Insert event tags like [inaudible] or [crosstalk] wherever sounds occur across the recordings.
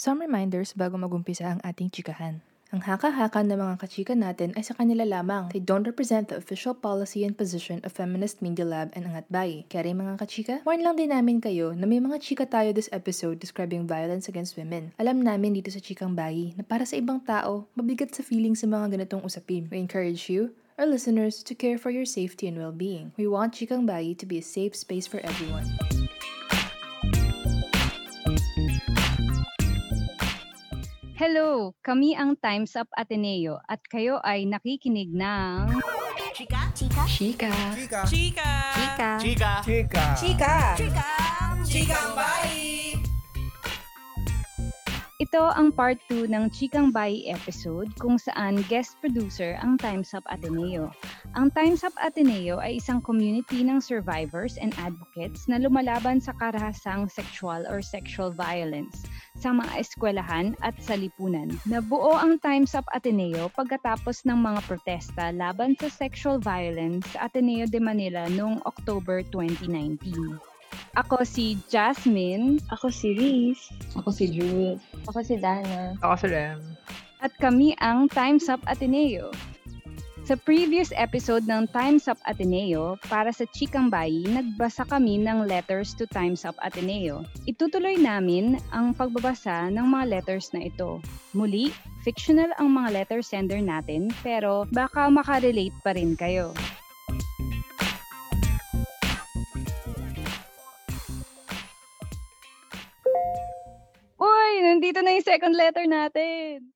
Some reminders bago magumpisa ang ating chikahan. Ang haka-haka ng mga kachika natin ay sa kanila lamang. They don't represent the official policy and position of Feminist Media Lab and Angat Bayi. Kaya rin mga kachika, warn lang din namin kayo na may mga chika tayo this episode describing violence against women. Alam namin dito sa Chikang Bayi na para sa ibang tao, mabigat sa feeling sa mga ganitong usapin. We encourage you, our listeners, to care for your safety and well-being. We want Chikang Bayi to be a safe space for everyone. Hello! Kami ang Times Up Ateneo at kayo ay nakikinig ng... Chika? Chika? Chika! Chika? Chika! Chika? Chika! Chika? Chika! Chika? Chikang Bayi! Ito ang part 2 ng Chikang Bayi episode kung saan guest producer ang Times Up Ateneo. Ang Times Up Ateneo ay isang community ng survivors and advocates na lumalaban sa karahasang sexual or sexual violence sa mga eskwelahan at sa lipunan. Nabuo ang Times Up Ateneo pagkatapos ng mga protesta laban sa sexual violence sa Ateneo de Manila noong October 2019. Ako si Jasmine Ako si Reese. Ako si Jules. Ako si Dana. Ako si Rem. at kami ang Times Up Ateneo. Sa previous episode ng Times Up Ateneo, para sa Chikang Bayi, nagbasa kami ng letters to Times Up Ateneo. Itutuloy namin ang pagbabasa ng mga letters na ito. Muli, fictional ang mga letter sender natin, pero baka makarelate pa rin kayo. Nandito na yung second letter natin.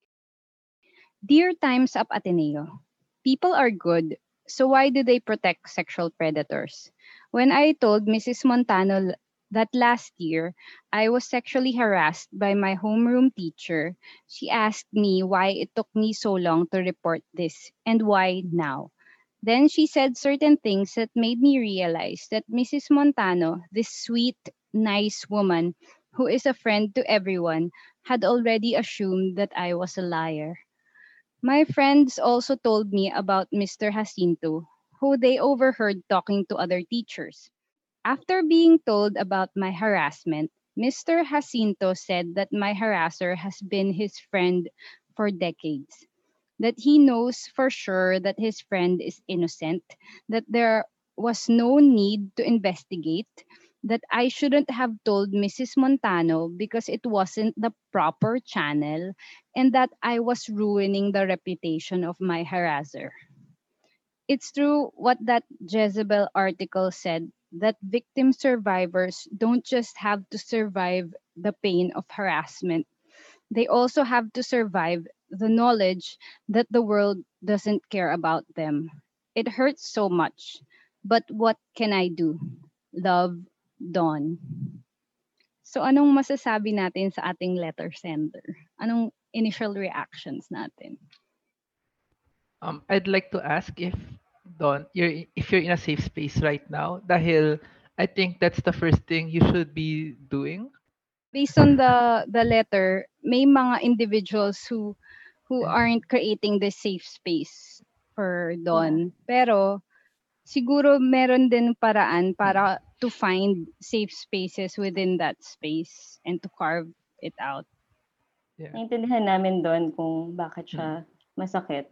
Dear Times Up Ateneo, people are good, so why do they protect sexual predators? When I told Mrs. Montano that last year I was sexually harassed by my homeroom teacher, she asked me why it took me so long to report this and why now. Then she said certain things that made me realize that Mrs. Montano, this sweet, nice woman who is a friend to everyone, had already assumed that I was a liar. My friends also told me about Mr. Jacinto, who they overheard talking to other teachers. After being told about my harassment, Mr. Jacinto said that my harasser has been his friend for decades, that he knows for sure that his friend is innocent, that there was no need to investigate, that I shouldn't have told Mrs. Montano because it wasn't the proper channel and that I was ruining the reputation of my harasser. It's true what that Jezebel article said that victim survivors don't just have to survive the pain of harassment, they also have to survive the knowledge that the world doesn't care about them. It hurts so much, but what can I do? Love, Dawn. So anong masasabi natin sa ating letter sender? Anong initial reactions natin? Um, I'd like to ask if Don, you're if you're in a safe space right now, dahil I think that's the first thing you should be doing. Based on the the letter, may mga individuals who who aren't creating this safe space for Dawn. Pero siguro meron din paraan para to find safe spaces within that space and to carve it out. Yeah. Naintindihan namin doon kung bakit siya masakit.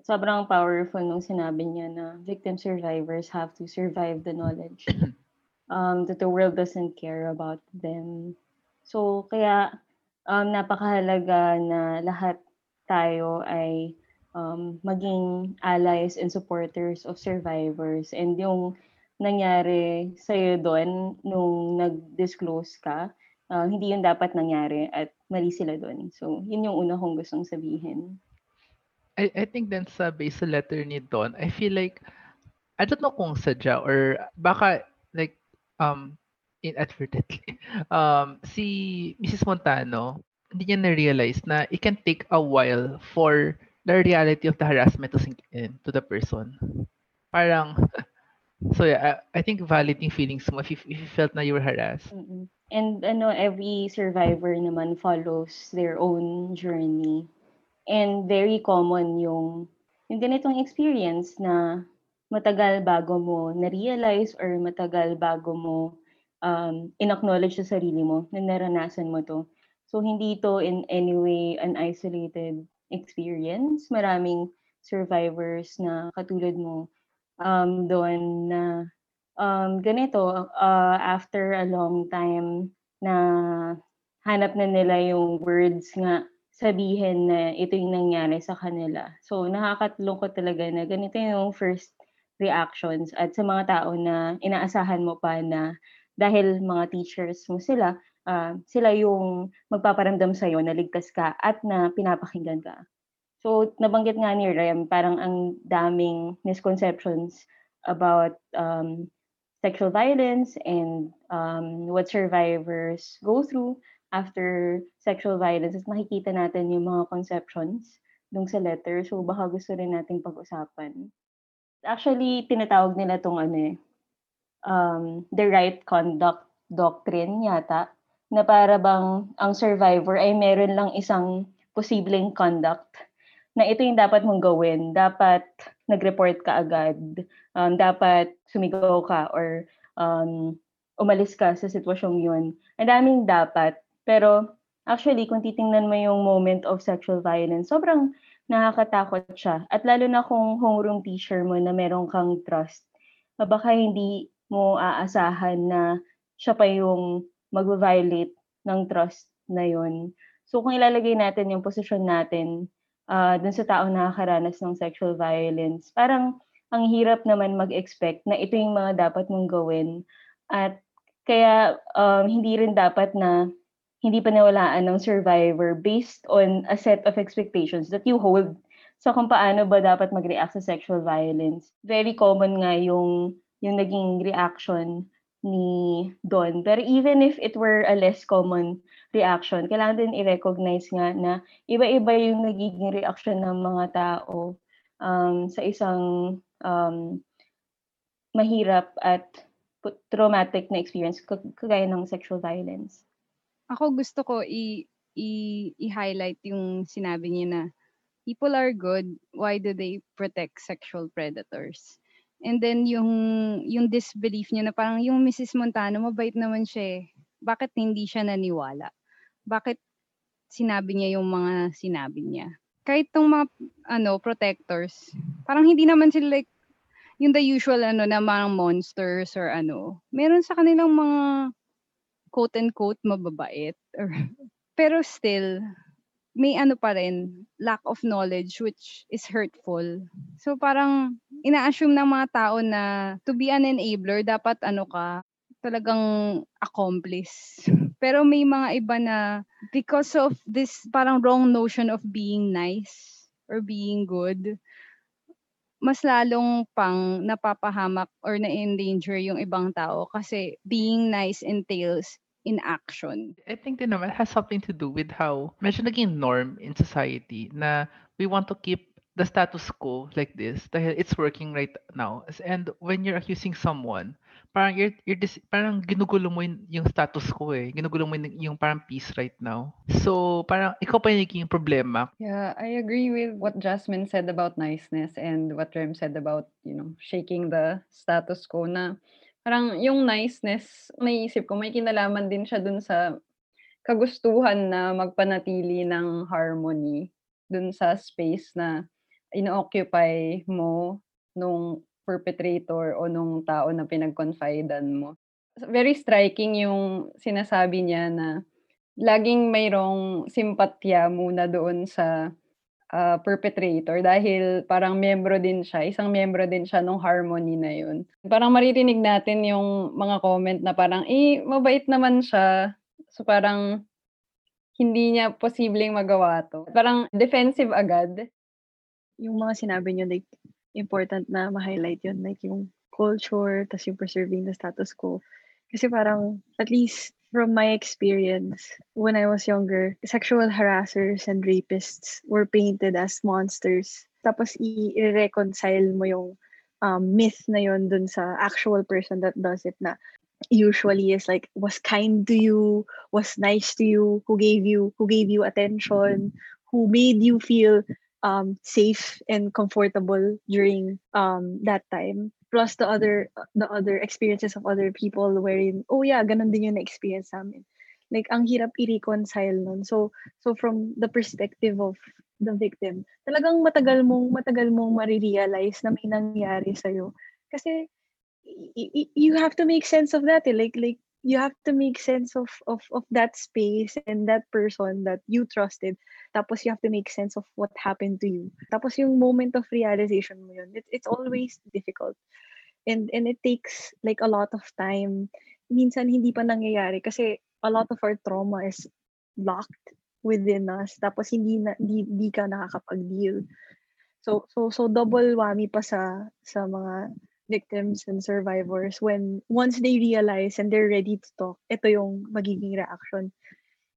Sobrang powerful nung sinabi niya na victim survivors have to survive the knowledge [clears throat] um, that the world doesn't care about them. So, kaya um, napakahalaga na lahat tayo ay um, maging allies and supporters of survivors. And yung nangyari sa'yo doon nung nag-disclose ka, uh, hindi yun dapat nangyari at mali sila doon. So, yun yung una kong gustong sabihin. I, I think then sa base letter ni Don, I feel like, I don't know kung sadya or baka like, um, inadvertently, [laughs] um, si Mrs. Montano, hindi niya na-realize na it can take a while for the reality of the harassment to sink in to the person. Parang, [laughs] so yeah, I, I think valid yung feelings mo if you, if you felt na you were harassed. Mm-mm. And ano, every survivor naman follows their own journey. And very common yung, yung ganitong experience na matagal bago mo na-realize or matagal bago mo um, in-acknowledge sa sarili mo na naranasan mo to. So hindi ito in any way an isolated experience. Maraming survivors na katulad mo um, doon na um, ganito, uh, after a long time na hanap na nila yung words nga sabihin na ito yung nangyari sa kanila. So nakakatlungkot talaga na ganito yung first reactions at sa mga tao na inaasahan mo pa na dahil mga teachers mo sila, uh, sila yung magpaparamdam sa'yo na ligtas ka at na pinapakinggan ka. So, nabanggit nga ni Rem, parang ang daming misconceptions about um, sexual violence and um, what survivors go through after sexual violence. At makikita natin yung mga conceptions dun sa letter. So, baka gusto rin nating pag-usapan. Actually, tinatawag nila tong ano eh, um, the right conduct doctrine yata na para bang ang survivor ay meron lang isang posibleng conduct na ito yung dapat mong gawin. Dapat nag-report ka agad. Um, dapat sumigaw ka or um, umalis ka sa sitwasyong yun. Ang daming dapat. Pero actually, kung titingnan mo yung moment of sexual violence, sobrang nakakatakot siya. At lalo na kung homeroom teacher mo na meron kang trust, baka hindi mo aasahan na siya pa yung mag-violate ng trust na yun. So kung ilalagay natin yung posisyon natin uh, dun sa taong nakakaranas ng sexual violence. Parang ang hirap naman mag-expect na ito yung mga dapat mong gawin. At kaya um, hindi rin dapat na hindi pa nawalaan ng survivor based on a set of expectations that you hold sa kung paano ba dapat mag-react sa sexual violence. Very common nga yung, yung naging reaction ni Don. Pero even if it were a less common reaction, kailangan din i-recognize nga na iba-iba yung nagiging reaction ng mga tao um, sa isang um, mahirap at traumatic na experience kagaya ng sexual violence. Ako gusto ko i, i, i-highlight yung sinabi niya na people are good, why do they protect sexual predators? And then yung yung disbelief niya na parang yung Mrs. Montano mabait naman siya eh. Bakit hindi siya naniwala? Bakit sinabi niya yung mga sinabi niya? Kahit tong mga ano protectors, parang hindi naman sila like yung the usual ano na mga monsters or ano. Meron sa kanilang mga quote and quote mababait or [laughs] pero still may ano pa rin, lack of knowledge which is hurtful. So parang ina-assume ng mga tao na to be an enabler, dapat ano ka, talagang accomplice. [laughs] Pero may mga iba na because of this parang wrong notion of being nice or being good, mas lalong pang napapahamak or na-endanger yung ibang tao kasi being nice entails in action. I think din naman has something to do with how medyo naging norm in society na we want to keep the status quo like this dahil it's working right now. And when you're accusing someone, parang you're, you're dis, parang ginugulo mo yung, status quo eh. Ginugulo mo yung, yung parang peace right now. So, parang ikaw pa yung naging problema. Yeah, I agree with what Jasmine said about niceness and what Rem said about, you know, shaking the status quo na Parang yung niceness, naisip ko may kinalaman din siya dun sa kagustuhan na magpanatili ng harmony dun sa space na ino-occupy mo nung perpetrator o nung tao na pinag-confidean mo. Very striking yung sinasabi niya na laging mayroong simpatya muna doon sa uh, perpetrator dahil parang membro din siya, isang membro din siya nung harmony na yun. Parang maririnig natin yung mga comment na parang, eh, mabait naman siya. So parang hindi niya posibleng magawa to. Parang defensive agad. Yung mga sinabi niyo, like, important na ma-highlight yun. Like, yung culture, tas yung preserving the status quo. Kasi parang, at least, from my experience, when I was younger, sexual harassers and rapists were painted as monsters. Tapos i-reconcile mo yung um, myth na yon dun sa actual person that does it na usually is like was kind to you, was nice to you, who gave you who gave you attention, who made you feel um, safe and comfortable during um, that time plus the other the other experiences of other people wherein oh yeah ganun din yung na-experience namin like ang hirap i-reconcile nun. So so from the perspective of the victim, talagang matagal mong matagal mong marirealize na may nangyari sa Kasi y- y- you have to make sense of that. Eh. Like like you have to make sense of of of that space and that person that you trusted. Tapos you have to make sense of what happened to you. Tapos yung moment of realization mo yun, it, it's always difficult. And and it takes like a lot of time. Minsan hindi pa nangyayari kasi a lot of our trauma is locked within us. Tapos hindi na di, di ka nakakapag-deal. So so so double whammy pa sa sa mga victims and survivors when once they realize and they're ready to talk, ito yung magiging reaction.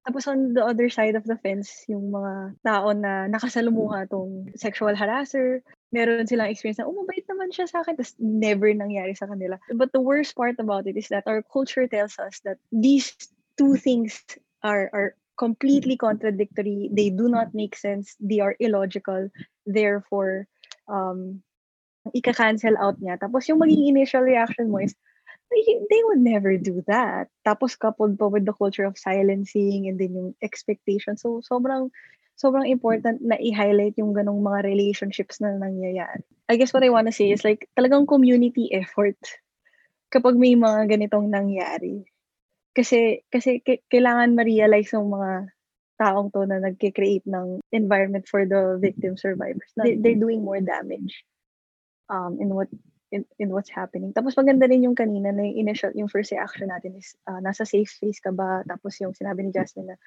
Tapos on the other side of the fence, yung mga tao na nakasalumuha tong sexual harasser, meron silang experience na, oh, mabait naman siya sa akin, tapos never nangyari sa kanila. But the worst part about it is that our culture tells us that these two things are, are completely contradictory. They do not make sense. They are illogical. Therefore, um, ika-cancel out niya. Tapos yung maging initial reaction mo is, they would never do that. Tapos coupled pa with the culture of silencing and then yung expectation. So, sobrang, sobrang important na i-highlight yung ganong mga relationships na nangyayari. I guess what I want to say is like, talagang community effort kapag may mga ganitong nangyari. Kasi, kasi k- kailangan ma-realize ng mga taong to na nagke-create ng environment for the victim survivors. They, they're doing more damage um, in what in, in what's happening. Tapos maganda rin yung kanina na yung initial, yung first reaction natin is uh, nasa safe space ka ba? Tapos yung sinabi ni Jasmine na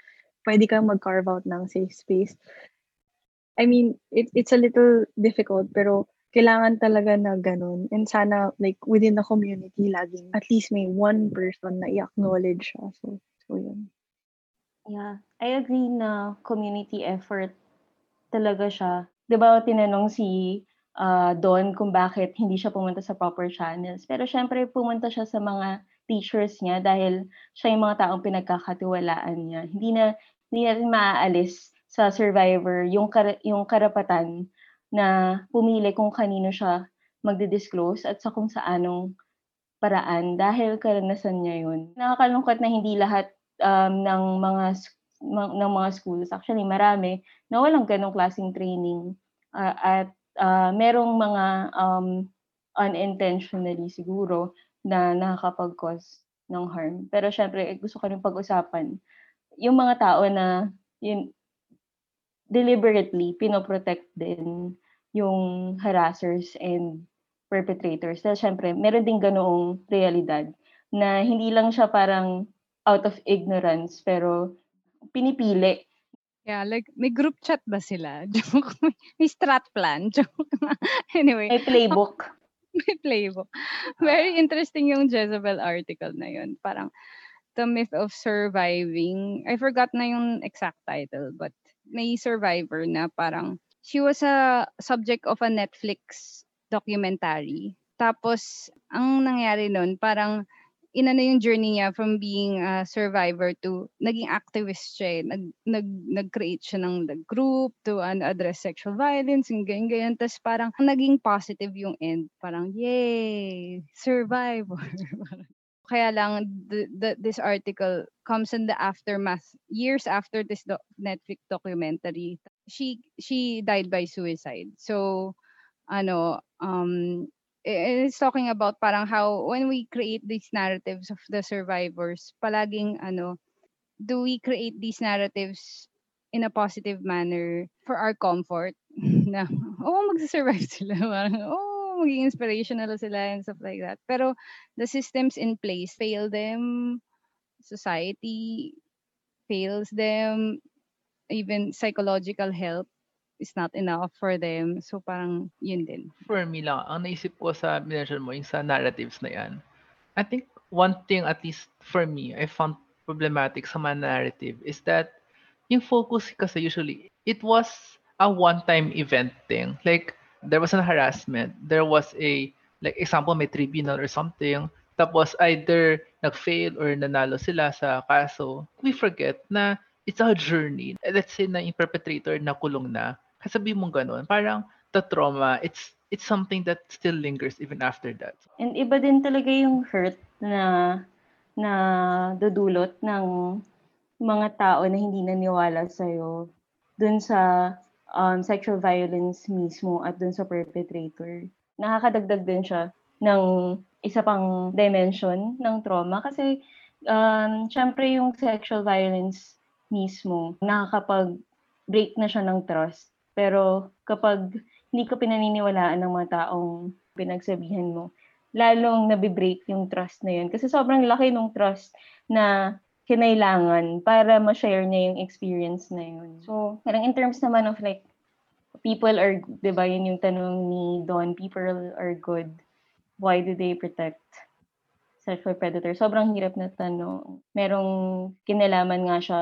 pwede kang mag-carve out ng safe space. I mean, it, it's a little difficult pero kailangan talaga na ganun. And sana like within the community laging at least may one person na i-acknowledge siya. So, so yun. Yeah, I agree na community effort talaga siya. 'Di ba tinanong si uh, doon kung bakit hindi siya pumunta sa proper channels. Pero syempre pumunta siya sa mga teachers niya dahil siya yung mga taong pinagkakatiwalaan niya. Hindi na hindi natin maaalis sa survivor yung kar- yung karapatan na pumili kung kanino siya magdi-disclose at sa kung saanong paraan dahil karanasan niya yun. Nakakalungkot na hindi lahat um, ng mga ng mga schools actually marami na walang ganong klaseng training uh, at uh, merong mga um, unintentionally siguro na nakakapag-cause ng harm. Pero syempre, eh, gusto ko rin pag-usapan yung mga tao na yun, deliberately pinoprotect din yung harassers and perpetrators. Dahil syempre, meron din ganoong realidad na hindi lang siya parang out of ignorance, pero pinipili Yeah, like may group chat ba sila? [laughs] Joke. May strat plan. [laughs] Joke. anyway. May playbook. [laughs] may playbook. Very interesting yung Jezebel article na yun. Parang The Myth of Surviving. I forgot na yung exact title, but may survivor na parang she was a subject of a Netflix documentary. Tapos, ang nangyari nun, parang inano yung journey niya from being a survivor to naging activist siya eh. Nag, nag, nag-create siya ng group to uh, address sexual violence and ganyan, ganyan. Tapos parang naging positive yung end. Parang, yay! Survivor! [laughs] Kaya lang, the, the, this article comes in the aftermath, years after this do- Netflix documentary. She she died by suicide. So, ano, um, it's talking about parang how when we create these narratives of the survivors, palaging ano, do we create these narratives in a positive manner for our comfort? [laughs] na, oh, magsasurvive [laughs] sila. Parang, oh, maging inspirational sila and stuff like that. Pero the systems in place fail them, society fails them, even psychological help is not enough for them. So parang yun din. For me lang, ang naisip ko sa mention mo, yung sa narratives na yan, I think one thing at least for me, I found problematic sa mga narrative is that yung focus kasi usually, it was a one-time event thing. Like, there was an harassment, there was a, like example, may tribunal or something, tapos either nag-fail or nanalo sila sa kaso, we forget na it's a journey. Let's say na yung perpetrator na kulong na, sabi mong ganun, parang the trauma, it's it's something that still lingers even after that. And iba din talaga yung hurt na na dudulot ng mga tao na hindi naniwala sa'yo dun sa um, sexual violence mismo at dun sa perpetrator. Nakakadagdag din siya ng isa pang dimension ng trauma kasi um, syempre yung sexual violence mismo, nakakapag-break na siya ng trust. Pero kapag hindi ka pinaniniwalaan ng mga taong pinagsabihan mo, lalong nabibreak yung trust na yun. Kasi sobrang laki ng trust na kinailangan para ma-share niya yung experience na yun. So, parang in terms naman of like, people are, di ba, yun yung tanong ni Don, people are good. Why do they protect sexual predator? Sobrang hirap na tanong. Merong kinalaman nga siya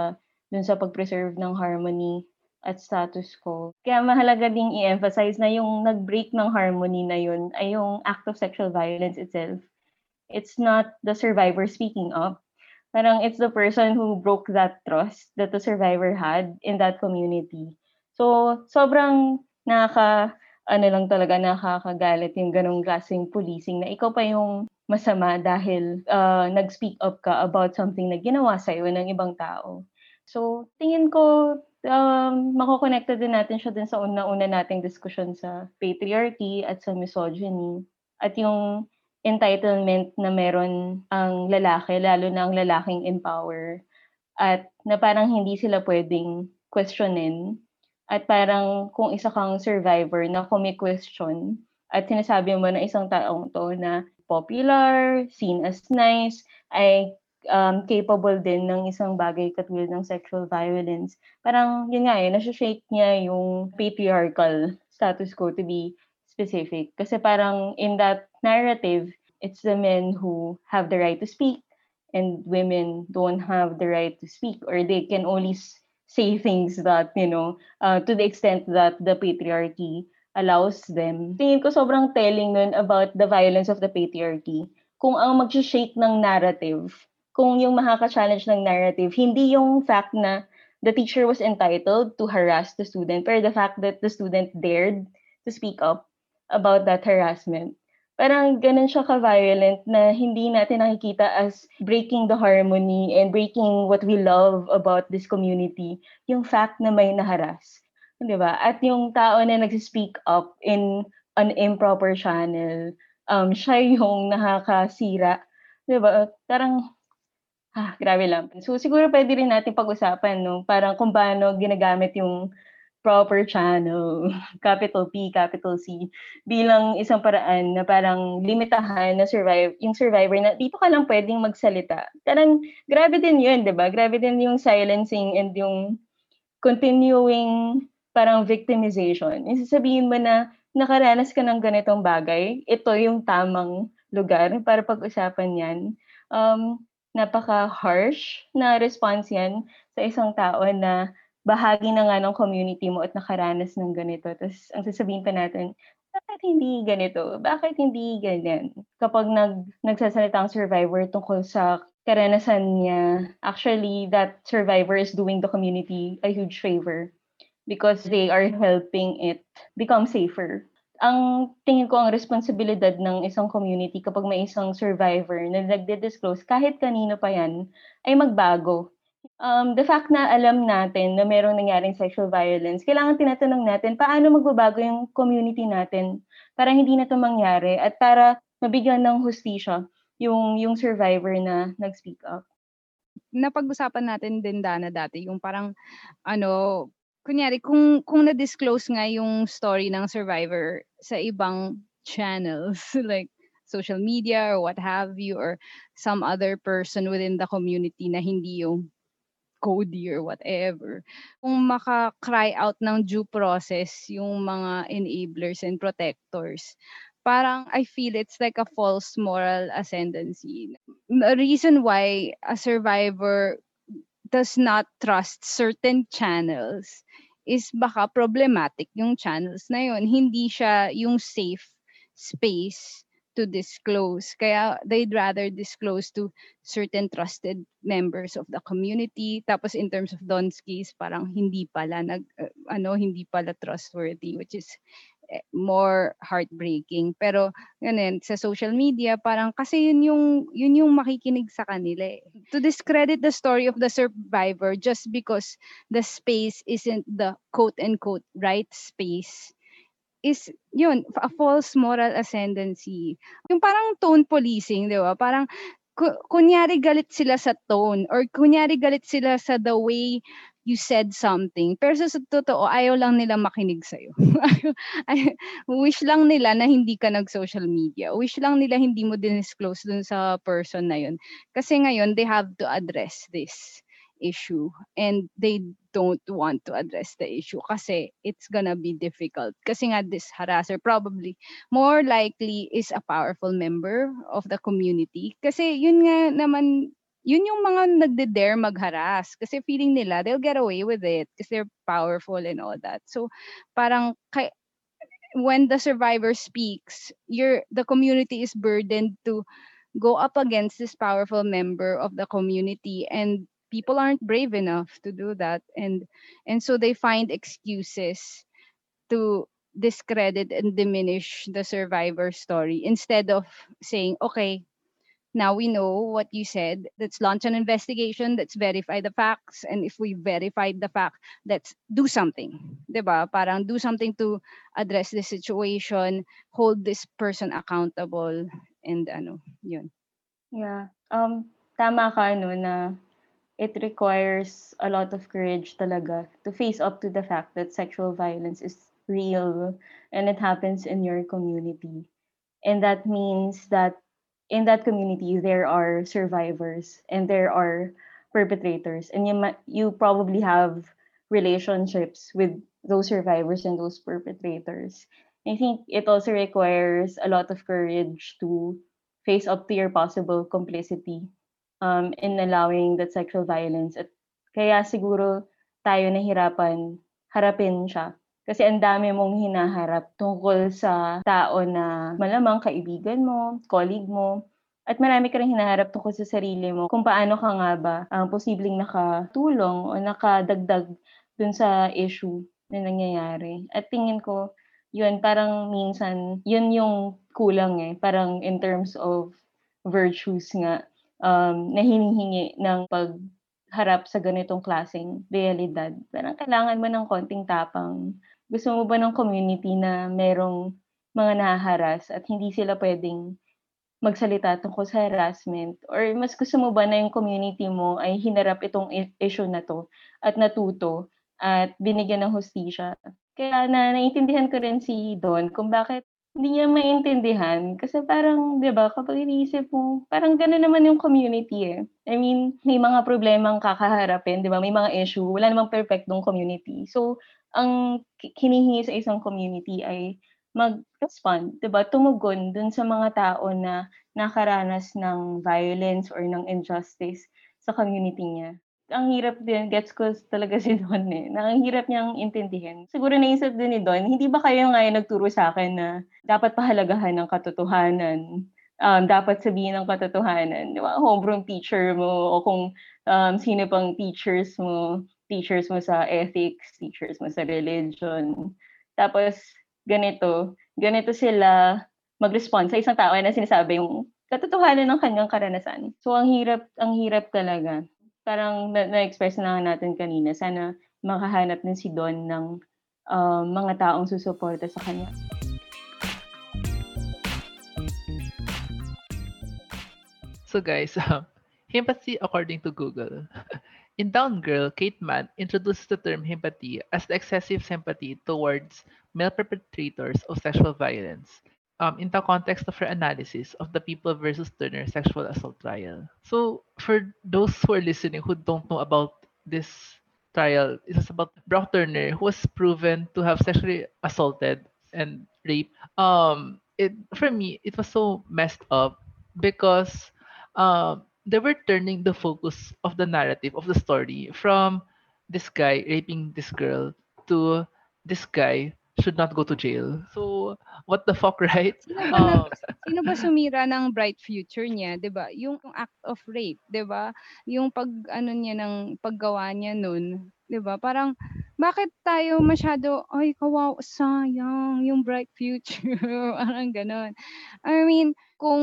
dun sa pag-preserve ng harmony at status quo. Kaya mahalaga ding i-emphasize na yung nag-break ng harmony na yun ay yung act of sexual violence itself. It's not the survivor speaking up. Parang it's the person who broke that trust that the survivor had in that community. So, sobrang nakaka, ano lang talaga, nakakagalit yung ganong klaseng policing na ikaw pa yung masama dahil uh, nag-speak up ka about something na ginawa sa'yo ng ibang tao. So, tingin ko, um, makokonekta din natin siya din sa una-una nating diskusyon sa patriarchy at sa misogyny. At yung entitlement na meron ang lalaki, lalo na ang lalaking in power. At na parang hindi sila pwedeng questionin. At parang kung isa kang survivor na kumi-question at sinasabi mo na isang taong to na popular, seen as nice, ay um, capable din ng isang bagay katulad ng sexual violence. Parang yun nga eh, nasa-shake niya yung patriarchal status quo to be specific. Kasi parang in that narrative, it's the men who have the right to speak and women don't have the right to speak or they can only say things that, you know, uh, to the extent that the patriarchy allows them. Tingin ko sobrang telling nun about the violence of the patriarchy. Kung ang mag-shake ng narrative, kung yung makaka-challenge ng narrative, hindi yung fact na the teacher was entitled to harass the student, pero the fact that the student dared to speak up about that harassment. Parang ganun siya ka-violent na hindi natin nakikita as breaking the harmony and breaking what we love about this community, yung fact na may naharas. Di ba? At yung tao na nag-speak up in an improper channel, um, siya yung nakakasira. Di ba? Parang, ah, grabe lang. So, siguro pwede rin natin pag-usapan, no? Parang kung paano ginagamit yung proper channel, [laughs] capital P, capital C, bilang isang paraan na parang limitahan na survive, yung survivor na dito ka lang pwedeng magsalita. Parang grabe din yun, di ba? Grabe din yung silencing and yung continuing parang victimization. Yung sasabihin mo na nakaranas ka ng ganitong bagay, ito yung tamang lugar para pag-usapan yan. Um, napaka-harsh na response yan sa isang tao na bahagi na nga ng community mo at nakaranas ng ganito. Tapos ang sasabihin pa natin, bakit hindi ganito? Bakit hindi ganyan? Kapag nag, nagsasalita ang survivor tungkol sa karanasan niya, actually, that survivor is doing the community a huge favor because they are helping it become safer. Ang tingin ko ang responsibilidad ng isang community kapag may isang survivor na nagde-disclose, kahit kanino pa yan, ay magbago um, the fact na alam natin na merong nangyaring sexual violence, kailangan tinatanong natin paano magbabago yung community natin para hindi na ito mangyari at para mabigyan ng hustisya yung, yung survivor na nag-speak up. Napag-usapan natin din, Dana, dati, yung parang, ano, kunyari, kung, kung na-disclose nga yung story ng survivor sa ibang channels, [laughs] like social media or what have you, or some other person within the community na hindi yung Cody or whatever. Kung maka-cry out ng due process yung mga enablers and protectors, parang I feel it's like a false moral ascendancy. The reason why a survivor does not trust certain channels is baka problematic yung channels na yun. Hindi siya yung safe space to disclose. Kaya they'd rather disclose to certain trusted members of the community. Tapos in terms of Don's case, parang hindi pala nag uh, ano hindi pala trustworthy which is more heartbreaking. Pero yun, sa social media, parang kasi yun yung, yun yung makikinig sa kanila eh. To discredit the story of the survivor just because the space isn't the quote-unquote right space is yun, a false moral ascendancy. Yung parang tone policing, di ba? Parang ku- kunyari galit sila sa tone or kunyari galit sila sa the way you said something. Pero sa totoo, ayaw lang nila makinig sa'yo. [laughs] Ay- Wish lang nila na hindi ka nag-social media. Wish lang nila hindi mo disclose dun sa person na yun. Kasi ngayon, they have to address this issue and they don't want to address the issue kasi it's gonna be difficult. Kasi nga this harasser probably more likely is a powerful member of the community. Kasi yun nga naman yun yung mga nagde-dare magharas kasi feeling nila they'll get away with it because they're powerful and all that. So parang kay, when the survivor speaks, you're the community is burdened to go up against this powerful member of the community and people aren't brave enough to do that and and so they find excuses to discredit and diminish the survivor story instead of saying okay now we know what you said. Let's launch an investigation. Let's verify the facts. And if we verified the fact, let's do something. Diba? Parang do something to address the situation, hold this person accountable, and ano, yun. Yeah. Um, tama ka, no, na it requires a lot of courage talaga to face up to the fact that sexual violence is real and it happens in your community. And that means that in that community there are survivors and there are perpetrators. And you you probably have relationships with those survivors and those perpetrators. I think it also requires a lot of courage to face up to your possible complicity um, in allowing that sexual violence. At kaya siguro tayo nahirapan harapin siya kasi ang dami mong hinaharap tungkol sa tao na malamang kaibigan mo, colleague mo, at marami ka rin hinaharap tungkol sa sarili mo kung paano ka nga ba ang posibleng nakatulong o nakadagdag dun sa issue na nangyayari. At tingin ko, yun, parang minsan, yun yung kulang eh. Parang in terms of virtues nga, um, na hinihingi ng pagharap sa ganitong klaseng realidad. Parang kailangan mo ng konting tapang gusto mo ba ng community na merong mga nahaharas at hindi sila pwedeng magsalita tungkol sa harassment? Or mas gusto mo ba na yung community mo ay hinarap itong issue na to at natuto at binigyan ng hustisya? Kaya na naiintindihan ko rin si Don kung bakit hindi niya maintindihan. Kasi parang, di ba, kapag iniisip mo, parang gano'n naman yung community eh. I mean, may mga problemang kakaharapin, di ba? May mga issue. Wala namang perfectong community. So, ang hinihingi sa isang community ay mag-respond, 'di ba? Tumugon dun sa mga tao na nakaranas ng violence or ng injustice sa community niya. Ang hirap din, gets ko talaga [laughs] si Don eh. Na ang hirap niyang intindihin. Siguro naisip din ni Don, hindi ba kayo ngayon nagturo sa akin na dapat pahalagahan ng katotohanan? Um, dapat sabihin ng katotohanan. Di ba? Homeroom teacher mo o kung um, sino pang teachers mo teachers mo sa ethics, teachers mo sa religion. Tapos, ganito, ganito sila mag-respond sa isang tao na sinasabi yung katotohanan ng kanyang karanasan. So, ang hirap, ang hirap talaga. Parang na- na-express na natin kanina, sana makahanap din si Don ng um, mga taong susuporta sa kanya. So guys, um, empathy according to Google. [laughs] In Down Girl, Kate Mann introduces the term empathy as the excessive sympathy towards male perpetrators of sexual violence um, in the context of her analysis of the People versus Turner sexual assault trial. So, for those who are listening who don't know about this trial, it was about Brock Turner, who was proven to have sexually assaulted and raped. Um, it for me, it was so messed up because um, they were turning the focus of the narrative of the story from this guy raping this girl to this guy should not go to jail. So, what the fuck, [laughs] right? Sino ba, Um, nag- sino ba sumira ng bright future niya, 'di ba? Yung act of rape, 'di ba? Yung pag ano niya ng paggawa niya nun, 'di ba? Parang bakit tayo masyado ay kawawa sayang yung bright future, [laughs] parang ganon. I mean, kung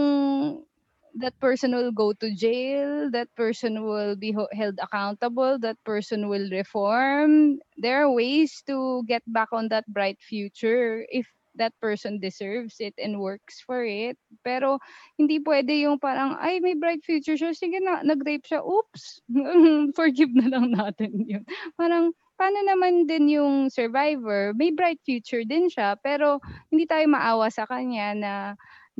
that person will go to jail, that person will be held accountable, that person will reform. There are ways to get back on that bright future if that person deserves it and works for it. Pero hindi pwede yung parang, ay, may bright future siya. Sige na, nag-rape siya. Oops! [laughs] Forgive na lang natin yun. Parang, paano naman din yung survivor? May bright future din siya, pero hindi tayo maawa sa kanya na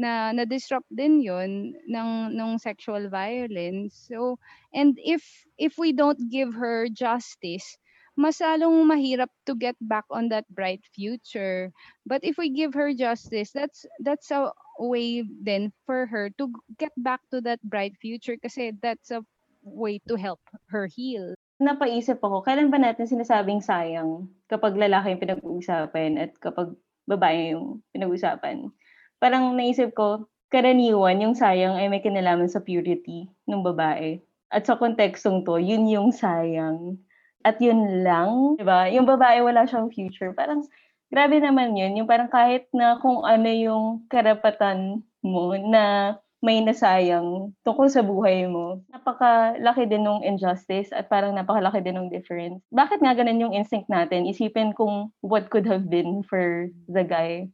na na-disrupt din yon ng ng sexual violence. So, and if if we don't give her justice, mas lalong mahirap to get back on that bright future. But if we give her justice, that's that's a way then for her to get back to that bright future kasi that's a way to help her heal. Napaisip ako, kailan ba natin sinasabing sayang kapag lalaki yung pinag-uusapan at kapag babae yung pinag-uusapan? Parang naisip ko, karaniwan yung sayang ay may kinalaman sa purity ng babae. At sa kontekstong to, yun yung sayang. At yun lang, di ba? Yung babae wala siyang future. Parang grabe naman yun. Yung parang kahit na kung ano yung karapatan mo na may nasayang tungkol sa buhay mo. Napakalaki din ng injustice at parang napakalaki din ng difference. Bakit nga ganun yung instinct natin? Isipin kung what could have been for the guy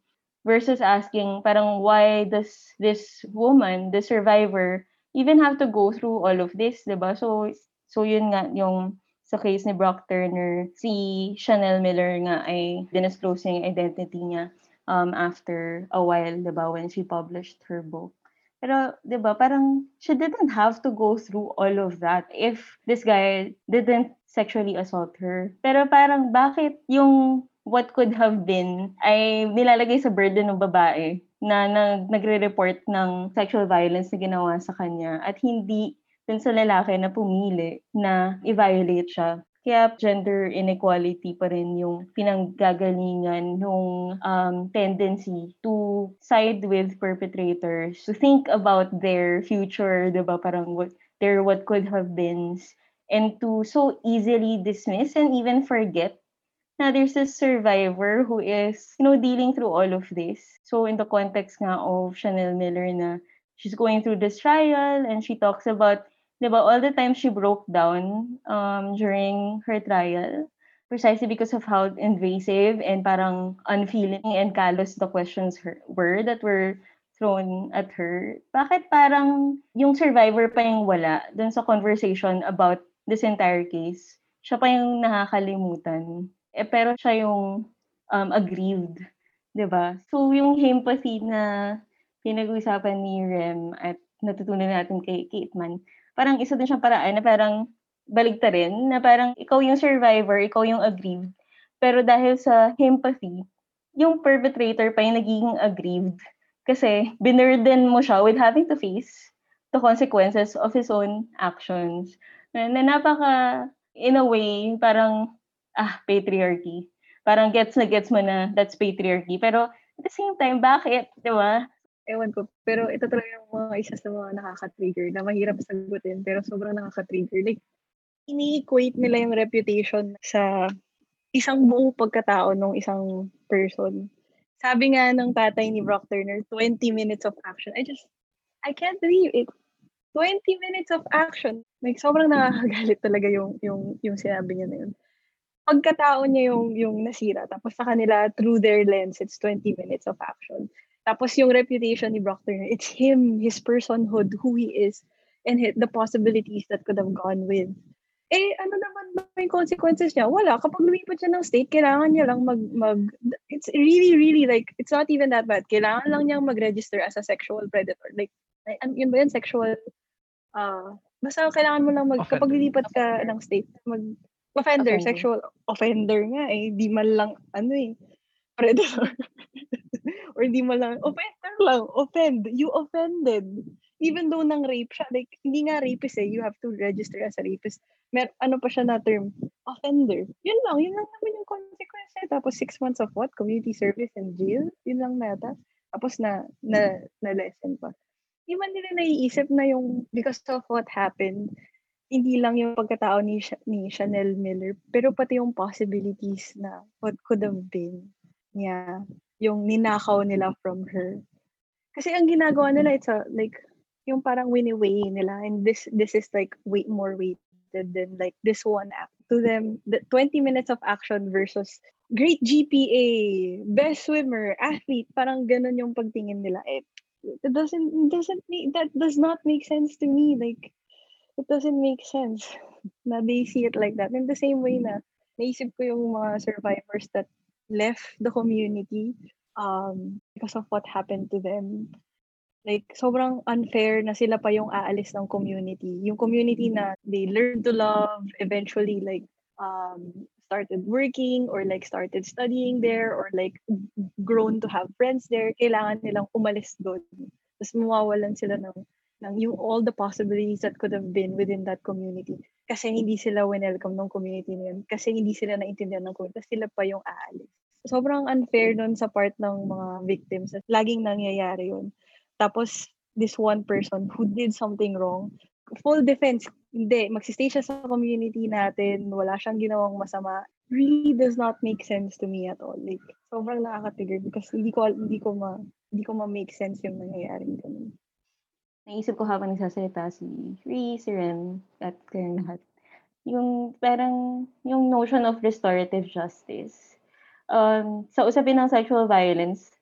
versus asking parang why does this woman, the survivor, even have to go through all of this, 'di ba? So so yun nga yung sa case ni Brock Turner, si Chanel Miller nga ay dinisclose yung identity niya um, after a while, 'di ba, when she published her book. Pero, 'di ba, parang she didn't have to go through all of that if this guy didn't sexually assault her. Pero parang bakit yung what could have been ay nilalagay sa burden ng babae na nag, nagre-report ng sexual violence na ginawa sa kanya at hindi dun sa lalaki na pumili na i-violate siya. Kaya gender inequality pa rin yung pinanggagalingan nung um, tendency to side with perpetrators, to think about their future, di ba? Parang what, their what could have been, and to so easily dismiss and even forget na there's a survivor who is, you know, dealing through all of this. So in the context nga of Chanel Miller na she's going through this trial and she talks about, di ba, all the time she broke down um, during her trial precisely because of how invasive and parang unfeeling and callous the questions her, were that were thrown at her. Bakit parang yung survivor pa yung wala dun sa conversation about this entire case? Siya pa yung nakakalimutan eh, pero siya yung um, aggrieved, 'di ba? So yung empathy na pinag-usapan ni Rem at natutunan natin kay Kate Man, parang isa din siyang paraan na parang baligta rin, na parang ikaw yung survivor, ikaw yung aggrieved. Pero dahil sa empathy, yung perpetrator pa yung nagiging aggrieved kasi binurden mo siya with having to face the consequences of his own actions. Na, na napaka, in a way, parang ah, patriarchy. Parang gets na gets mo na that's patriarchy. Pero at the same time, bakit? Di ba? Ewan ko. Pero ito talaga yung mga isa sa mga nakaka-trigger na mahirap sagutin pero sobrang nakaka-trigger. Like, ini-equate nila yung reputation sa isang buong pagkatao ng isang person. Sabi nga ng tatay ni Brock Turner, 20 minutes of action. I just, I can't believe it. 20 minutes of action. Like, sobrang nakakagalit talaga yung, yung, yung sinabi niya na yun pagkatao niya yung yung nasira tapos sa kanila through their lens it's 20 minutes of action. Tapos yung reputation ni Brock Turner it's him his personhood who he is and the possibilities that could have gone with. Eh ano naman ba yung consequences niya? Wala. Kapag lumipat siya ng state kailangan niya lang mag mag it's really really like it's not even that bad. Kailangan lang niyang mag-register as a sexual predator. Like ano yun ba yun? Sexual uh, basta kailangan mo lang mag kapag lilipat ka ng state mag offender, Offender. sexual offender nga eh. Di man lang, ano eh, predator. [laughs] Or di man lang, offender lang, offend. You offended. Even though nang rape siya, like, hindi nga rapist eh, you have to register as a rapist. Mer ano pa siya na term, offender. Yun lang, yun lang naman yung consequence niya. tapos six months of what? Community service and jail? Yun lang nata. Tapos na, na, na lesson pa. Hindi man nila naiisip na yung because of what happened, hindi lang yung pagkatao ni, ni Chanel Miller, pero pati yung possibilities na what could have been niya, yung ninakaw nila from her. Kasi ang ginagawa nila, it's a, like, yung parang wini-weigh nila, and this this is like way more weighted than like this one act. To them, the 20 minutes of action versus great GPA, best swimmer, athlete, parang ganun yung pagtingin nila. It, it doesn't, doesn't make, that does not make sense to me. Like, it doesn't make sense [laughs] na they see it like that. In the same way na naisip ko yung mga survivors that left the community um, because of what happened to them. Like, sobrang unfair na sila pa yung aalis ng community. Yung community na they learned to love, eventually, like, um, started working or like started studying there or like grown to have friends there, kailangan nilang umalis doon. Tapos mawawalan sila ng, ng yung all the possibilities that could have been within that community. Kasi hindi sila welcome ng community na yun. Kasi hindi sila naintindihan ng community. Sila pa yung aalis. Sobrang unfair nun sa part ng mga victims. Laging nangyayari yun. Tapos, this one person who did something wrong, full defense, hindi, magsistay siya sa community natin, wala siyang ginawang masama, really does not make sense to me at all. Like, sobrang nakaka-trigger because hindi ko, hindi ko ma, hindi ko ma-make sense yung nangyayaring ganun. Naisip ko habang nagsasalita si Ree, si Ren, at kayong lahat. Yung parang, yung notion of restorative justice. Um, sa usapin ng sexual violence,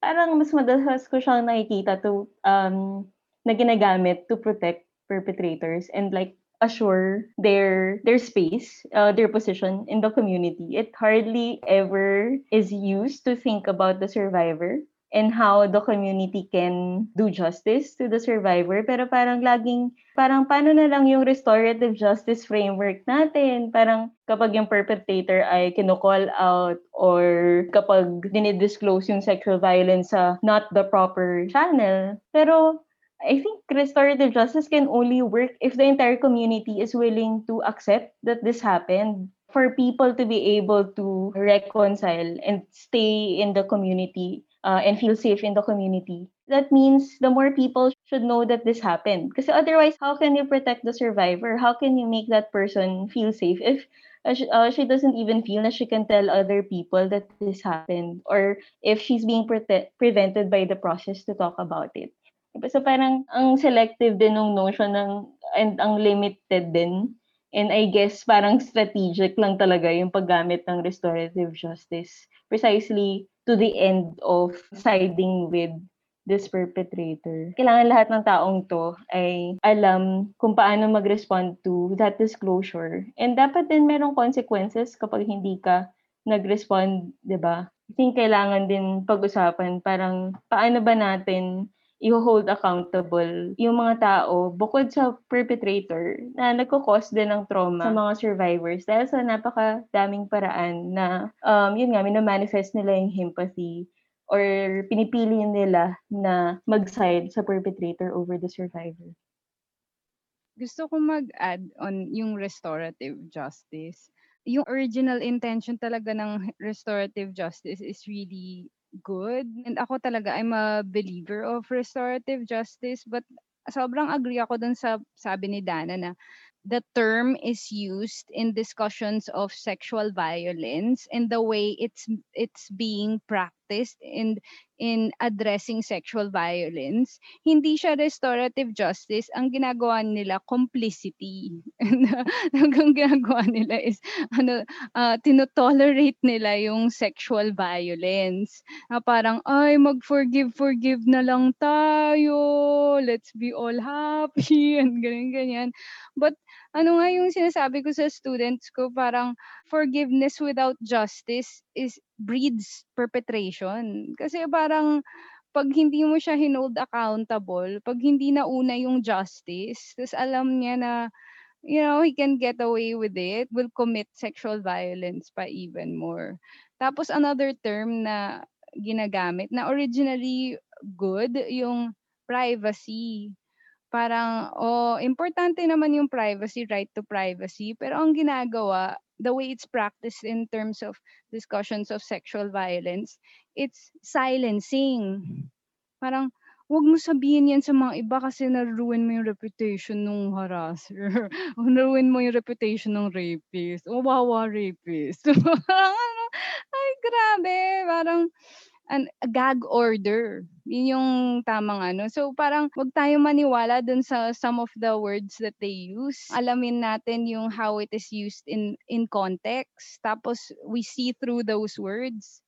parang mas madalas ko siyang nakikita to, um, na ginagamit to protect perpetrators and like assure their their space, uh, their position in the community. It hardly ever is used to think about the survivor and how the community can do justice to the survivor. Pero parang laging, parang paano na lang yung restorative justice framework natin? Parang kapag yung perpetrator ay kino-call out or kapag dinidisclose yung sexual violence sa not the proper channel. Pero I think restorative justice can only work if the entire community is willing to accept that this happened for people to be able to reconcile and stay in the community uh, and feel safe in the community. That means the more people should know that this happened. Because otherwise, how can you protect the survivor? How can you make that person feel safe if uh, she, uh, she doesn't even feel that she can tell other people that this happened or if she's being prote- prevented by the process to talk about it. So parang ang selective din ng notion ng and ang limited din And I guess parang strategic lang talaga yung paggamit ng restorative justice precisely to the end of siding with this perpetrator. Kailangan lahat ng taong to ay alam kung paano mag-respond to that disclosure. And dapat din merong consequences kapag hindi ka nag-respond, di ba? I think kailangan din pag-usapan parang paano ba natin i-hold accountable yung mga tao bukod sa perpetrator na nagko-cause din ng trauma sa mga survivors dahil sa napakadaming paraan na um, yun nga, minamanifest nila yung empathy or pinipili nila na mag-side sa perpetrator over the survivor. Gusto ko mag-add on yung restorative justice. Yung original intention talaga ng restorative justice is really good. And ako talaga, I'm a believer of restorative justice. But sobrang agree ako dun sa sabi ni Dana na the term is used in discussions of sexual violence and the way it's it's being practiced in in addressing sexual violence hindi siya restorative justice. Ang ginagawa nila complicity. [laughs] Ang ginagawa nila is ano uh, tinotolerate nila yung sexual violence. Na parang ay mag forgive forgive na lang tayo. Let's be all happy. [laughs] And ganyan ganyan. But ano nga yung sinasabi ko sa students ko, parang forgiveness without justice is breeds perpetration. Kasi parang pag hindi mo siya hinold accountable, pag hindi na una yung justice, tapos alam niya na, you know, he can get away with it, will commit sexual violence pa even more. Tapos another term na ginagamit na originally good, yung privacy parang, oh, importante naman yung privacy, right to privacy. Pero ang ginagawa, the way it's practiced in terms of discussions of sexual violence, it's silencing. Parang, wag mo sabihin yan sa mga iba kasi na-ruin mo yung reputation ng harasser. [laughs] na-ruin mo yung reputation ng rapist. O, wawa rapist. [laughs] ay, grabe. Parang, an a gag order. Yun yung tamang ano. So parang wag tayo maniwala dun sa some of the words that they use. Alamin natin yung how it is used in in context. Tapos we see through those words.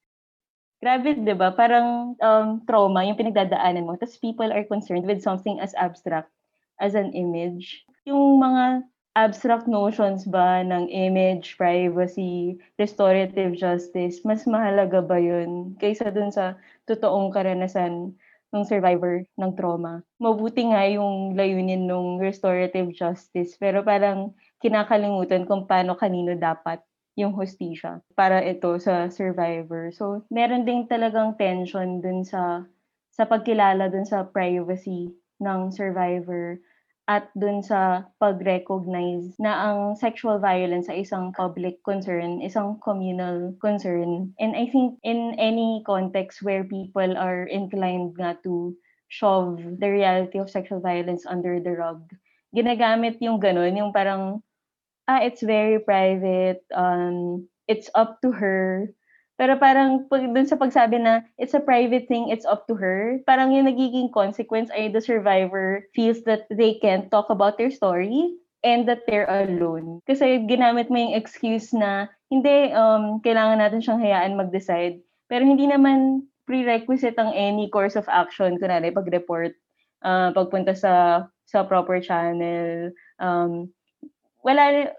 Grabe, di ba? Parang um, trauma yung pinagdadaanan mo. Tapos people are concerned with something as abstract as an image. Yung mga abstract notions ba ng image, privacy, restorative justice, mas mahalaga ba yun kaysa dun sa totoong karanasan ng survivor ng trauma? Mabuti nga yung layunin ng restorative justice, pero parang kinakalimutan kung paano kanino dapat yung hostisya para ito sa survivor. So, meron din talagang tension dun sa sa pagkilala dun sa privacy ng survivor at dun sa pag-recognize na ang sexual violence ay isang public concern, isang communal concern. And I think in any context where people are inclined nga to shove the reality of sexual violence under the rug, ginagamit yung ganun, yung parang, ah, it's very private, um, it's up to her, pero parang pag, dun sa pagsabi na it's a private thing, it's up to her, parang yung nagiging consequence ay the survivor feels that they can't talk about their story and that they're alone. Kasi ginamit mo yung excuse na hindi, um, kailangan natin siyang hayaan mag-decide. Pero hindi naman prerequisite ang any course of action, kunwari pag-report, uh, pagpunta sa sa proper channel, um, wala,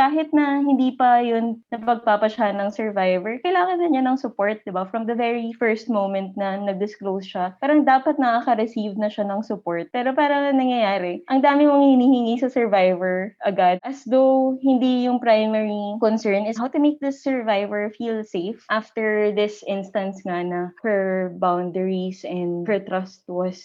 kahit na hindi pa yun napagpapasya ng survivor, kailangan na niya ng support, di ba? From the very first moment na nag-disclose siya, parang dapat nakaka-receive na siya ng support. Pero parang nangyayari, ang dami mong hinihingi sa survivor agad as though hindi yung primary concern is how to make the survivor feel safe after this instance nga na her boundaries and her trust was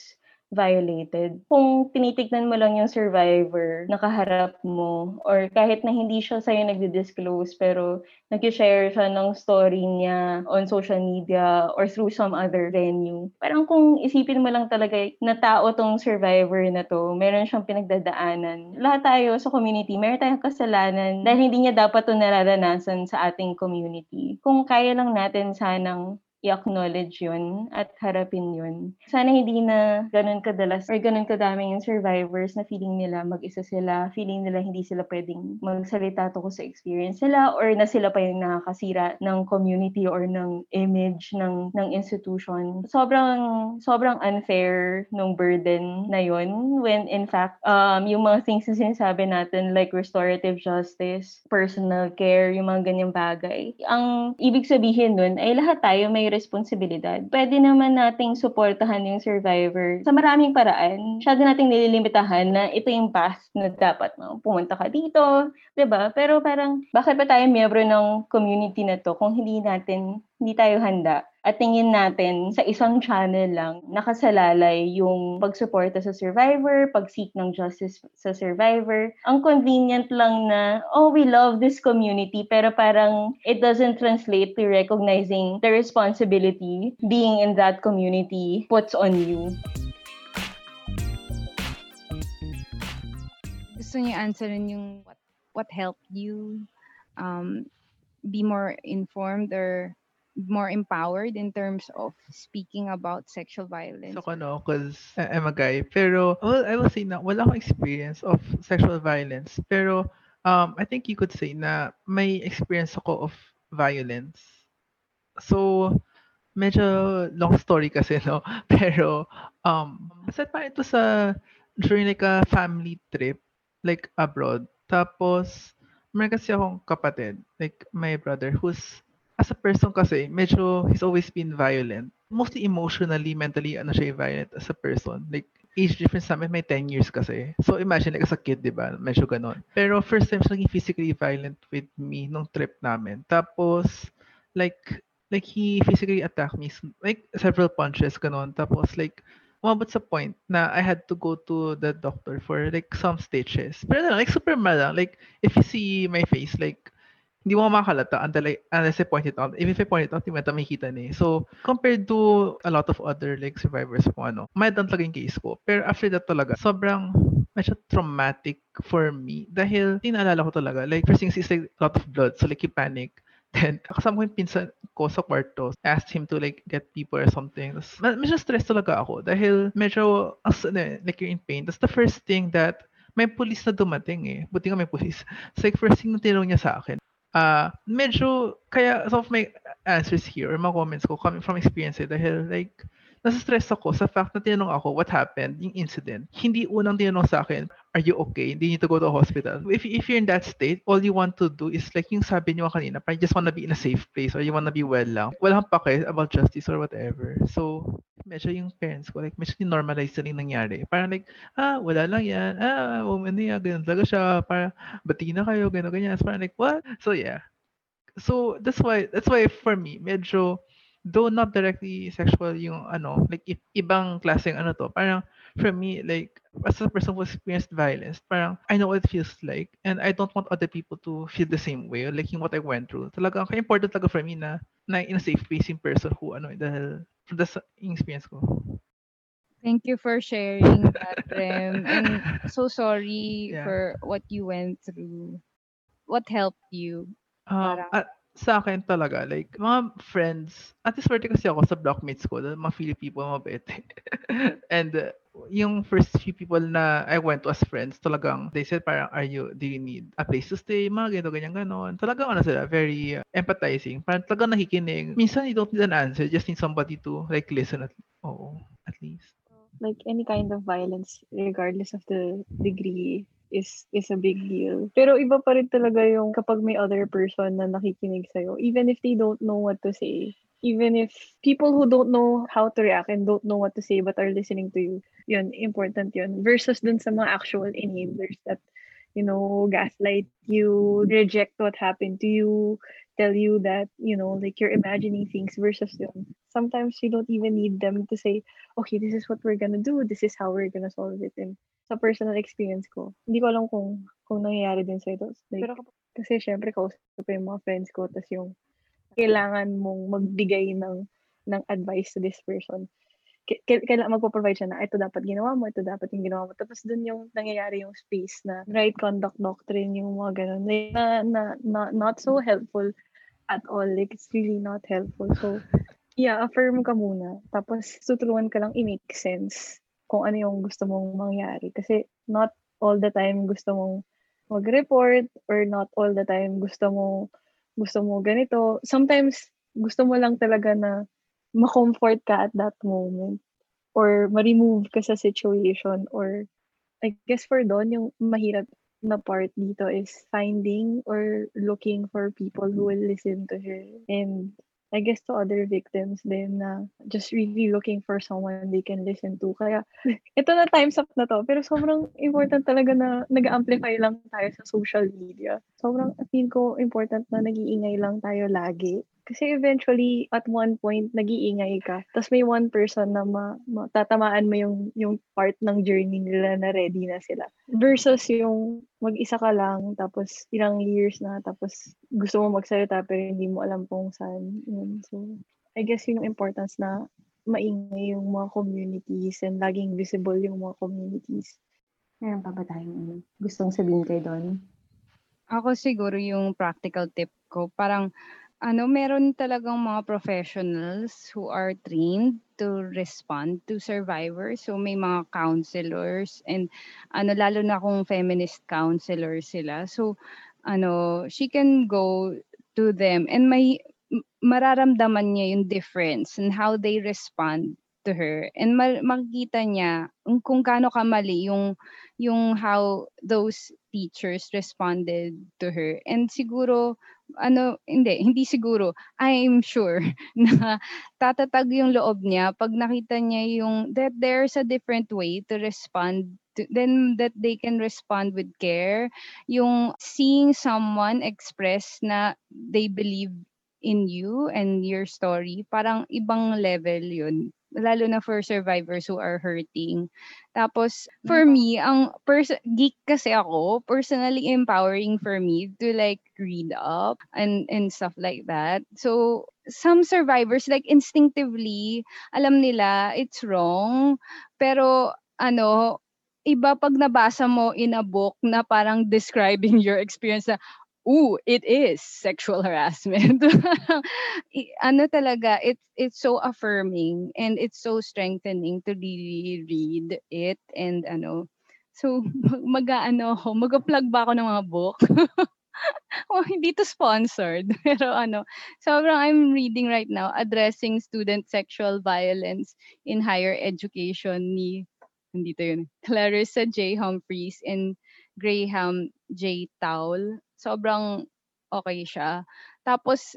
violated. Kung tinitignan mo lang yung survivor, nakaharap mo, or kahit na hindi siya sa'yo nagdi-disclose, pero nag-share siya ng story niya on social media or through some other venue. Parang kung isipin mo lang talaga na tao tong survivor na to, meron siyang pinagdadaanan. Lahat tayo sa community, meron tayong kasalanan dahil hindi niya dapat to nararanasan sa ating community. Kung kaya lang natin sanang i-acknowledge yun at harapin yun. Sana hindi na ganun kadalas or ganun kadami yung survivors na feeling nila mag-isa sila, feeling nila hindi sila pwedeng magsalita tungkol sa experience nila or na sila pa yung nakakasira ng community or ng image ng ng institution. Sobrang sobrang unfair nung burden na yun when in fact um yung mga things na sinasabi natin like restorative justice, personal care, yung mga ganyang bagay. Ang ibig sabihin nun ay lahat tayo may responsibilidad. Pwede naman nating suportahan yung survivor sa maraming paraan. Masyado nating nililimitahan na ito yung path na dapat no? pumunta ka dito, 'di ba? Pero parang bakit pa tayo miyembro ng community na to kung hindi natin hindi tayo handa at tingin natin sa isang channel lang nakasalalay yung pagsuporta sa survivor, pag-seek ng justice sa survivor. Ang convenient lang na, oh, we love this community, pero parang it doesn't translate to recognizing the responsibility being in that community puts on you. Gusto niyo answerin yung what, what helped you um, be more informed or more empowered in terms of speaking about sexual violence? So, ano, because I'm a guy. Pero, well, I will say na wala akong experience of sexual violence. Pero, um, I think you could say na may experience ako of violence. So, medyo long story kasi, no? [laughs] Pero, um, set pa ito sa, during like a family trip, like abroad. Tapos, may kasi akong kapatid, like my brother, who's as a person kasi, medyo he's always been violent. Mostly emotionally, mentally, ano siya violent as a person. Like, age difference namin may 10 years kasi. So imagine, like as a kid, di ba? Medyo ganon. Pero first time siya naging physically violent with me nung trip namin. Tapos, like, like he physically attacked me, like several punches, ganon. Tapos like, umabot sa point na I had to go to the doctor for like some stitches. Pero like super mal. Like, if you see my face, like, hindi mo makakalata until I, unless I point it out. Even if I point it out, hindi mo ata makikita na eh. So, compared to a lot of other like survivors po, ano, mild lang talaga yung case ko. Pero after that talaga, sobrang medyo traumatic for me. Dahil tinaalala ko talaga like first things is like a lot of blood. So like you panic. [laughs] Then kasama ko yung pinsan ko sa kwarto. Asked him to like get people or something. Tapos, medyo stress talaga ako. Dahil medyo as, eh, like you're in pain. That's the first thing that may police na dumating eh. Buti nga may police so like first thing na tinanong niya sa akin ah medyo kaya some of my answers here or mga comments ko coming from experience eh, dahil like nasa-stress ako sa fact na tinanong ako what happened, yung incident. Hindi unang tinanong sa akin, are you okay? Hindi need to go to a hospital. If, if you're in that state, all you want to do is like yung sabi niyo kanina, parang you just wanna be in a safe place or you wanna be well lang. Wala kang pake about justice or whatever. So, medyo yung parents ko, like, medyo normalize na rin nangyari. Parang like, ah, wala lang yan. Ah, woman niya, ganun talaga siya. Parang, bati na kayo, ganun, ganyan. So, parang like, what? So, yeah. So, that's why, that's why for me, medyo, though not directly sexual yung ano, like i- ibang klaseng ano to, parang for me, like, as a person who experienced violence, parang I know what it feels like and I don't want other people to feel the same way, like yung what I went through. Talaga, kaya important talaga for me na, na in a safe place yung person who, ano, dahil sa- yung experience ko. Thank you for sharing that, [laughs] Rem. And so sorry Yeah. for what you went through. What helped you? Um, at sa akin talaga, like, mga friends, at least swerte kasi ako sa blockmates ko, mga Philip people, mabait. [laughs] And uh, yung first few people na I went to as friends, talagang, they said parang, are you, do you need a place to stay? Mga ganito, ganyan, ganon. Talagang ano sila, very uh, empathizing. Parang talagang nakikinig. Minsan, you don't need an answer, just need somebody to, like, listen at, oo, at least. like any kind of violence regardless of the degree is is a big deal. Pero iba pa rin talaga yung kapag may other person na nakikinig sa'yo, even if they don't know what to say, even if people who don't know how to react and don't know what to say but are listening to you, yun, important yun. Versus dun sa mga actual enablers that, you know, gaslight you, reject what happened to you, tell you that, you know, like you're imagining things versus yun. Sometimes you don't even need them to say, okay, this is what we're gonna do, this is how we're gonna solve it. And sa personal experience ko, hindi ko alam kung kung nangyayari din sa ito. Like, Pero kapag- kasi syempre kausap ko yung mga friends ko, tas yung kailangan mong magbigay ng ng advice to this person. K- k- kailangan magpo-provide siya na ito dapat ginawa mo, ito dapat yung ginawa mo. Tapos dun yung nangyayari yung space na right conduct doctrine, yung mga ganun, na, na, na not so helpful at all. Like, it's really not helpful. So, yeah, affirm ka muna. Tapos, tutulungan ka lang i-make sense kung ano yung gusto mong mangyari. Kasi, not all the time gusto mong mag-report or not all the time gusto mo gusto mo ganito. Sometimes, gusto mo lang talaga na ma-comfort ka at that moment or ma-remove ka sa situation or I guess for Don, yung mahirap na part dito is finding or looking for people who will listen to her. And I guess to other victims din na just really looking for someone they can listen to. Kaya [laughs] ito na time's up na to. Pero sobrang important talaga na nag-amplify lang tayo sa social media. Sobrang feel ko important na nag-iingay lang tayo lagi. Kasi eventually, at one point, nag-iingay ka. Tapos may one person na ma, ma- tatamaan mo yung, yung part ng journey nila na ready na sila. Versus yung mag-isa ka lang, tapos ilang years na, tapos gusto mo magsalita pero hindi mo alam kung saan. Yun. So, I guess yun yung importance na maingay yung mga communities and laging visible yung mga communities. Meron pa ba tayong gustong sabihin kay Don? Ako siguro yung practical tip ko, parang ano, meron talagang mga professionals who are trained to respond to survivors. So may mga counselors and ano lalo na kung feminist counselor sila. So ano, she can go to them and may mararamdaman niya yung difference and how they respond to her and ma- makikita niya kung gaano kamali yung yung how those teachers responded to her. And siguro ano hindi hindi siguro I'm sure [laughs] na tatatag yung loob niya pag nakita niya yung that there's a different way to respond to, then that they can respond with care. Yung seeing someone express na they believe in you and your story parang ibang level yun lalo na for survivors who are hurting. Tapos, for me, ang pers- geek kasi ako, personally empowering for me to like read up and, and stuff like that. So, some survivors, like instinctively, alam nila it's wrong, pero ano, iba pag nabasa mo in a book na parang describing [laughs] your experience na, ooh, it is sexual [laughs] harassment. ano talaga, it's it's so affirming and it's so strengthening to really read it and ano. So [laughs] mag-ano ako, mag-plug ba ako ng mga book? [laughs] oh, hindi to sponsored. Pero ano, sobrang I'm reading right now, Addressing Student Sexual Violence in Higher Education ni, nandito yun, Clarissa J. Humphreys and Graham J. Towle sobrang okay siya. Tapos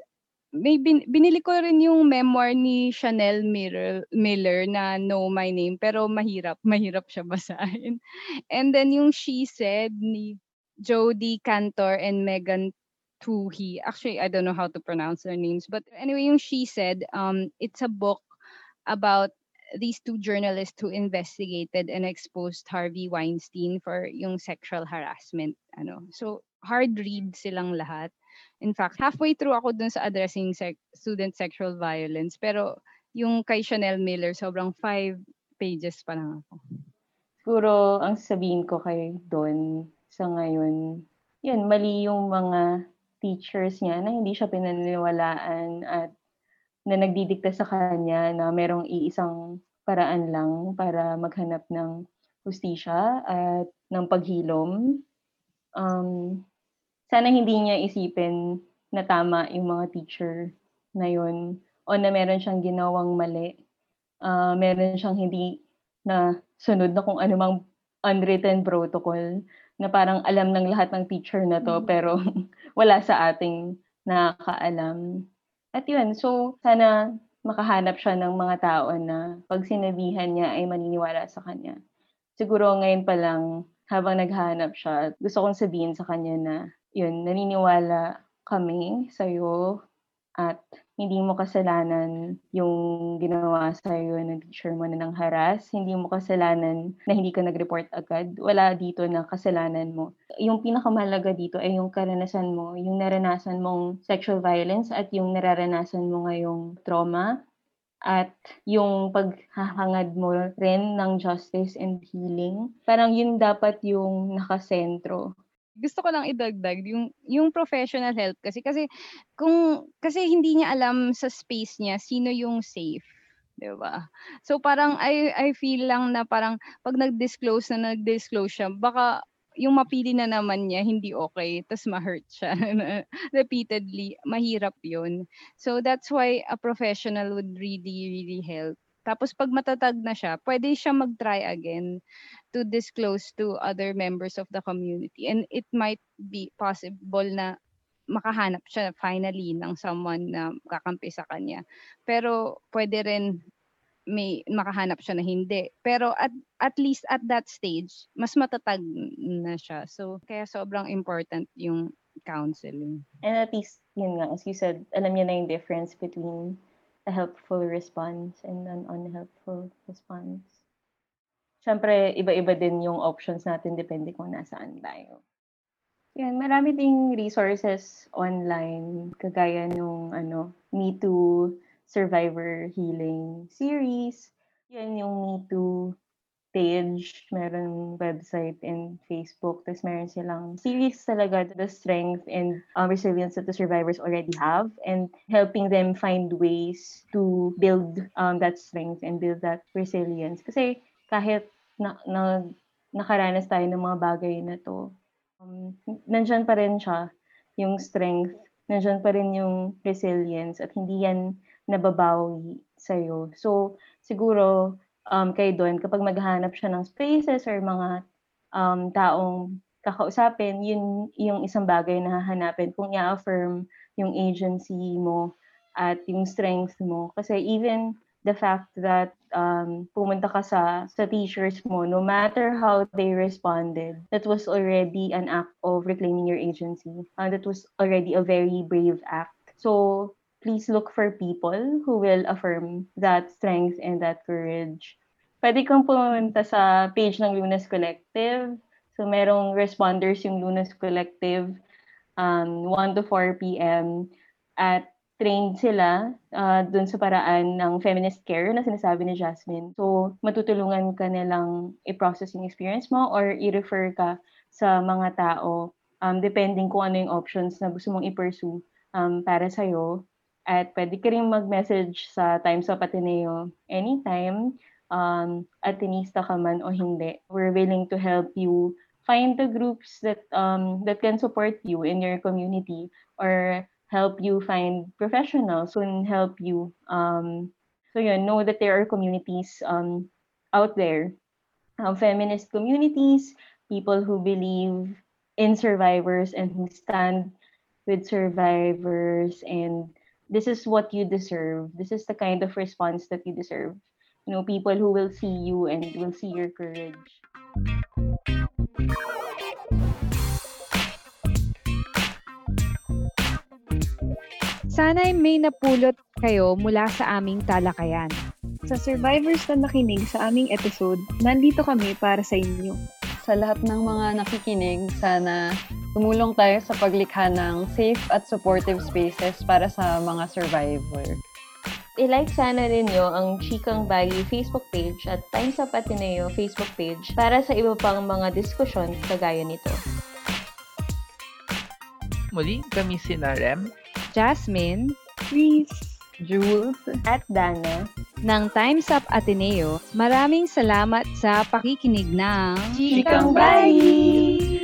may bin, binili ko rin yung memoir ni Chanel Miller, Miller na Know My Name pero mahirap, mahirap siya basahin. [laughs] And then yung She Said ni Jodie Cantor and Megan Toohey. Actually, I don't know how to pronounce their names. But anyway, yung She Said, um, it's a book about these two journalists who investigated and exposed Harvey Weinstein for yung sexual harassment. Ano. So, hard read silang lahat. In fact, halfway through ako dun sa addressing sec- student sexual violence. Pero yung kay Chanel Miller, sobrang five pages pa lang ako. Siguro, ang sabihin ko kay Don sa ngayon, yun, mali yung mga teachers niya na hindi siya pinaniniwalaan at na nagdidikta sa kanya na merong iisang paraan lang para maghanap ng hustisya at ng paghilom. Um, sana hindi niya isipin na tama yung mga teacher na yun o na meron siyang ginawang mali. Uh, meron siyang hindi na sunod na kung anumang unwritten protocol na parang alam ng lahat ng teacher na to mm-hmm. pero [laughs] wala sa ating nakakaalam. At yun, so sana makahanap siya ng mga tao na pag sinabihan niya ay maniniwala sa kanya. Siguro ngayon pa lang habang naghahanap siya, gusto kong sabihin sa kanya na yun, naniniwala kami sa'yo at hindi mo kasalanan yung ginawa sa'yo ng teacher mo na nang haras. Hindi mo kasalanan na hindi ka nag-report agad. Wala dito na kasalanan mo. Yung pinakamahalaga dito ay yung karanasan mo, yung naranasan mong sexual violence at yung nararanasan mo ngayong trauma at yung paghahangad mo rin ng justice and healing. Parang yun dapat yung nakasentro gusto ko lang idagdag yung yung professional help kasi kasi kung kasi hindi niya alam sa space niya sino yung safe 'di ba? So parang I I feel lang na parang pag nag-disclose na nag-disclose siya baka yung mapili na naman niya hindi okay tas ma-hurt siya. [laughs] Repeatedly mahirap yun. So that's why a professional would really really help tapos pag matatag na siya, pwede siya mag-try again to disclose to other members of the community. And it might be possible na makahanap siya finally ng someone na kakampi sa kanya. Pero pwede rin may makahanap siya na hindi. Pero at at least at that stage, mas matatag na siya. So kaya sobrang important yung counseling. And at least yun nga as you said, alam niya na yung difference between a helpful response and an unhelpful response. Siyempre, iba-iba din yung options natin depende kung nasaan tayo. Yan, marami ding resources online, kagaya nung ano, Me Too Survivor Healing Series. Yan yung Me Too page, meron website and Facebook. Tapos meron silang series talaga the strength and um, resilience that the survivors already have and helping them find ways to build um, that strength and build that resilience. Kasi kahit na, na, nakaranas tayo ng mga bagay na to, um, nandyan pa rin siya, yung strength, nandyan pa rin yung resilience at hindi yan nababawi sa'yo. So, siguro, um, kay Don, kapag maghanap siya ng spaces or mga um, taong kakausapin, yun yung isang bagay na hahanapin kung i-affirm yung agency mo at yung strength mo. Kasi even the fact that um, pumunta ka sa, sa teachers mo, no matter how they responded, that was already an act of reclaiming your agency. Uh, that was already a very brave act. So, please look for people who will affirm that strength and that courage. Pwede kang pumunta sa page ng Lunas Collective. So, merong responders yung Lunas Collective um, 1 to 4 p.m. at trained sila uh, dun sa paraan ng feminist care na sinasabi ni Jasmine. So, matutulungan ka nilang i-process yung experience mo or i-refer ka sa mga tao um, depending kung ano yung options na gusto mong i-pursue um, para sa'yo. At pwede ka rin mag-message sa Times of Ateneo anytime, um, Atenista ka man o hindi. We're willing to help you find the groups that um, that can support you in your community or help you find professionals who can help you. Um, so yun, know that there are communities um, out there, um, feminist communities, people who believe in survivors and who stand with survivors and this is what you deserve. This is the kind of response that you deserve. You know, people who will see you and will see your courage. Sana'y may napulot kayo mula sa aming talakayan. Sa survivors na nakinig sa aming episode, nandito kami para sa inyo. Sa lahat ng mga nakikinig, sana tumulong tayo sa paglikha ng safe at supportive spaces para sa mga survivor. I-like sana ninyo ang Chikang Bayi Facebook page at Times of Ateneo Facebook page para sa iba pang mga diskusyon kagaya nito. Muli, kami si Rem. Jasmine Please! Jules, At Dana, ng Times Up Ateneo, maraming salamat sa pakikinig ng Chikang Bayi!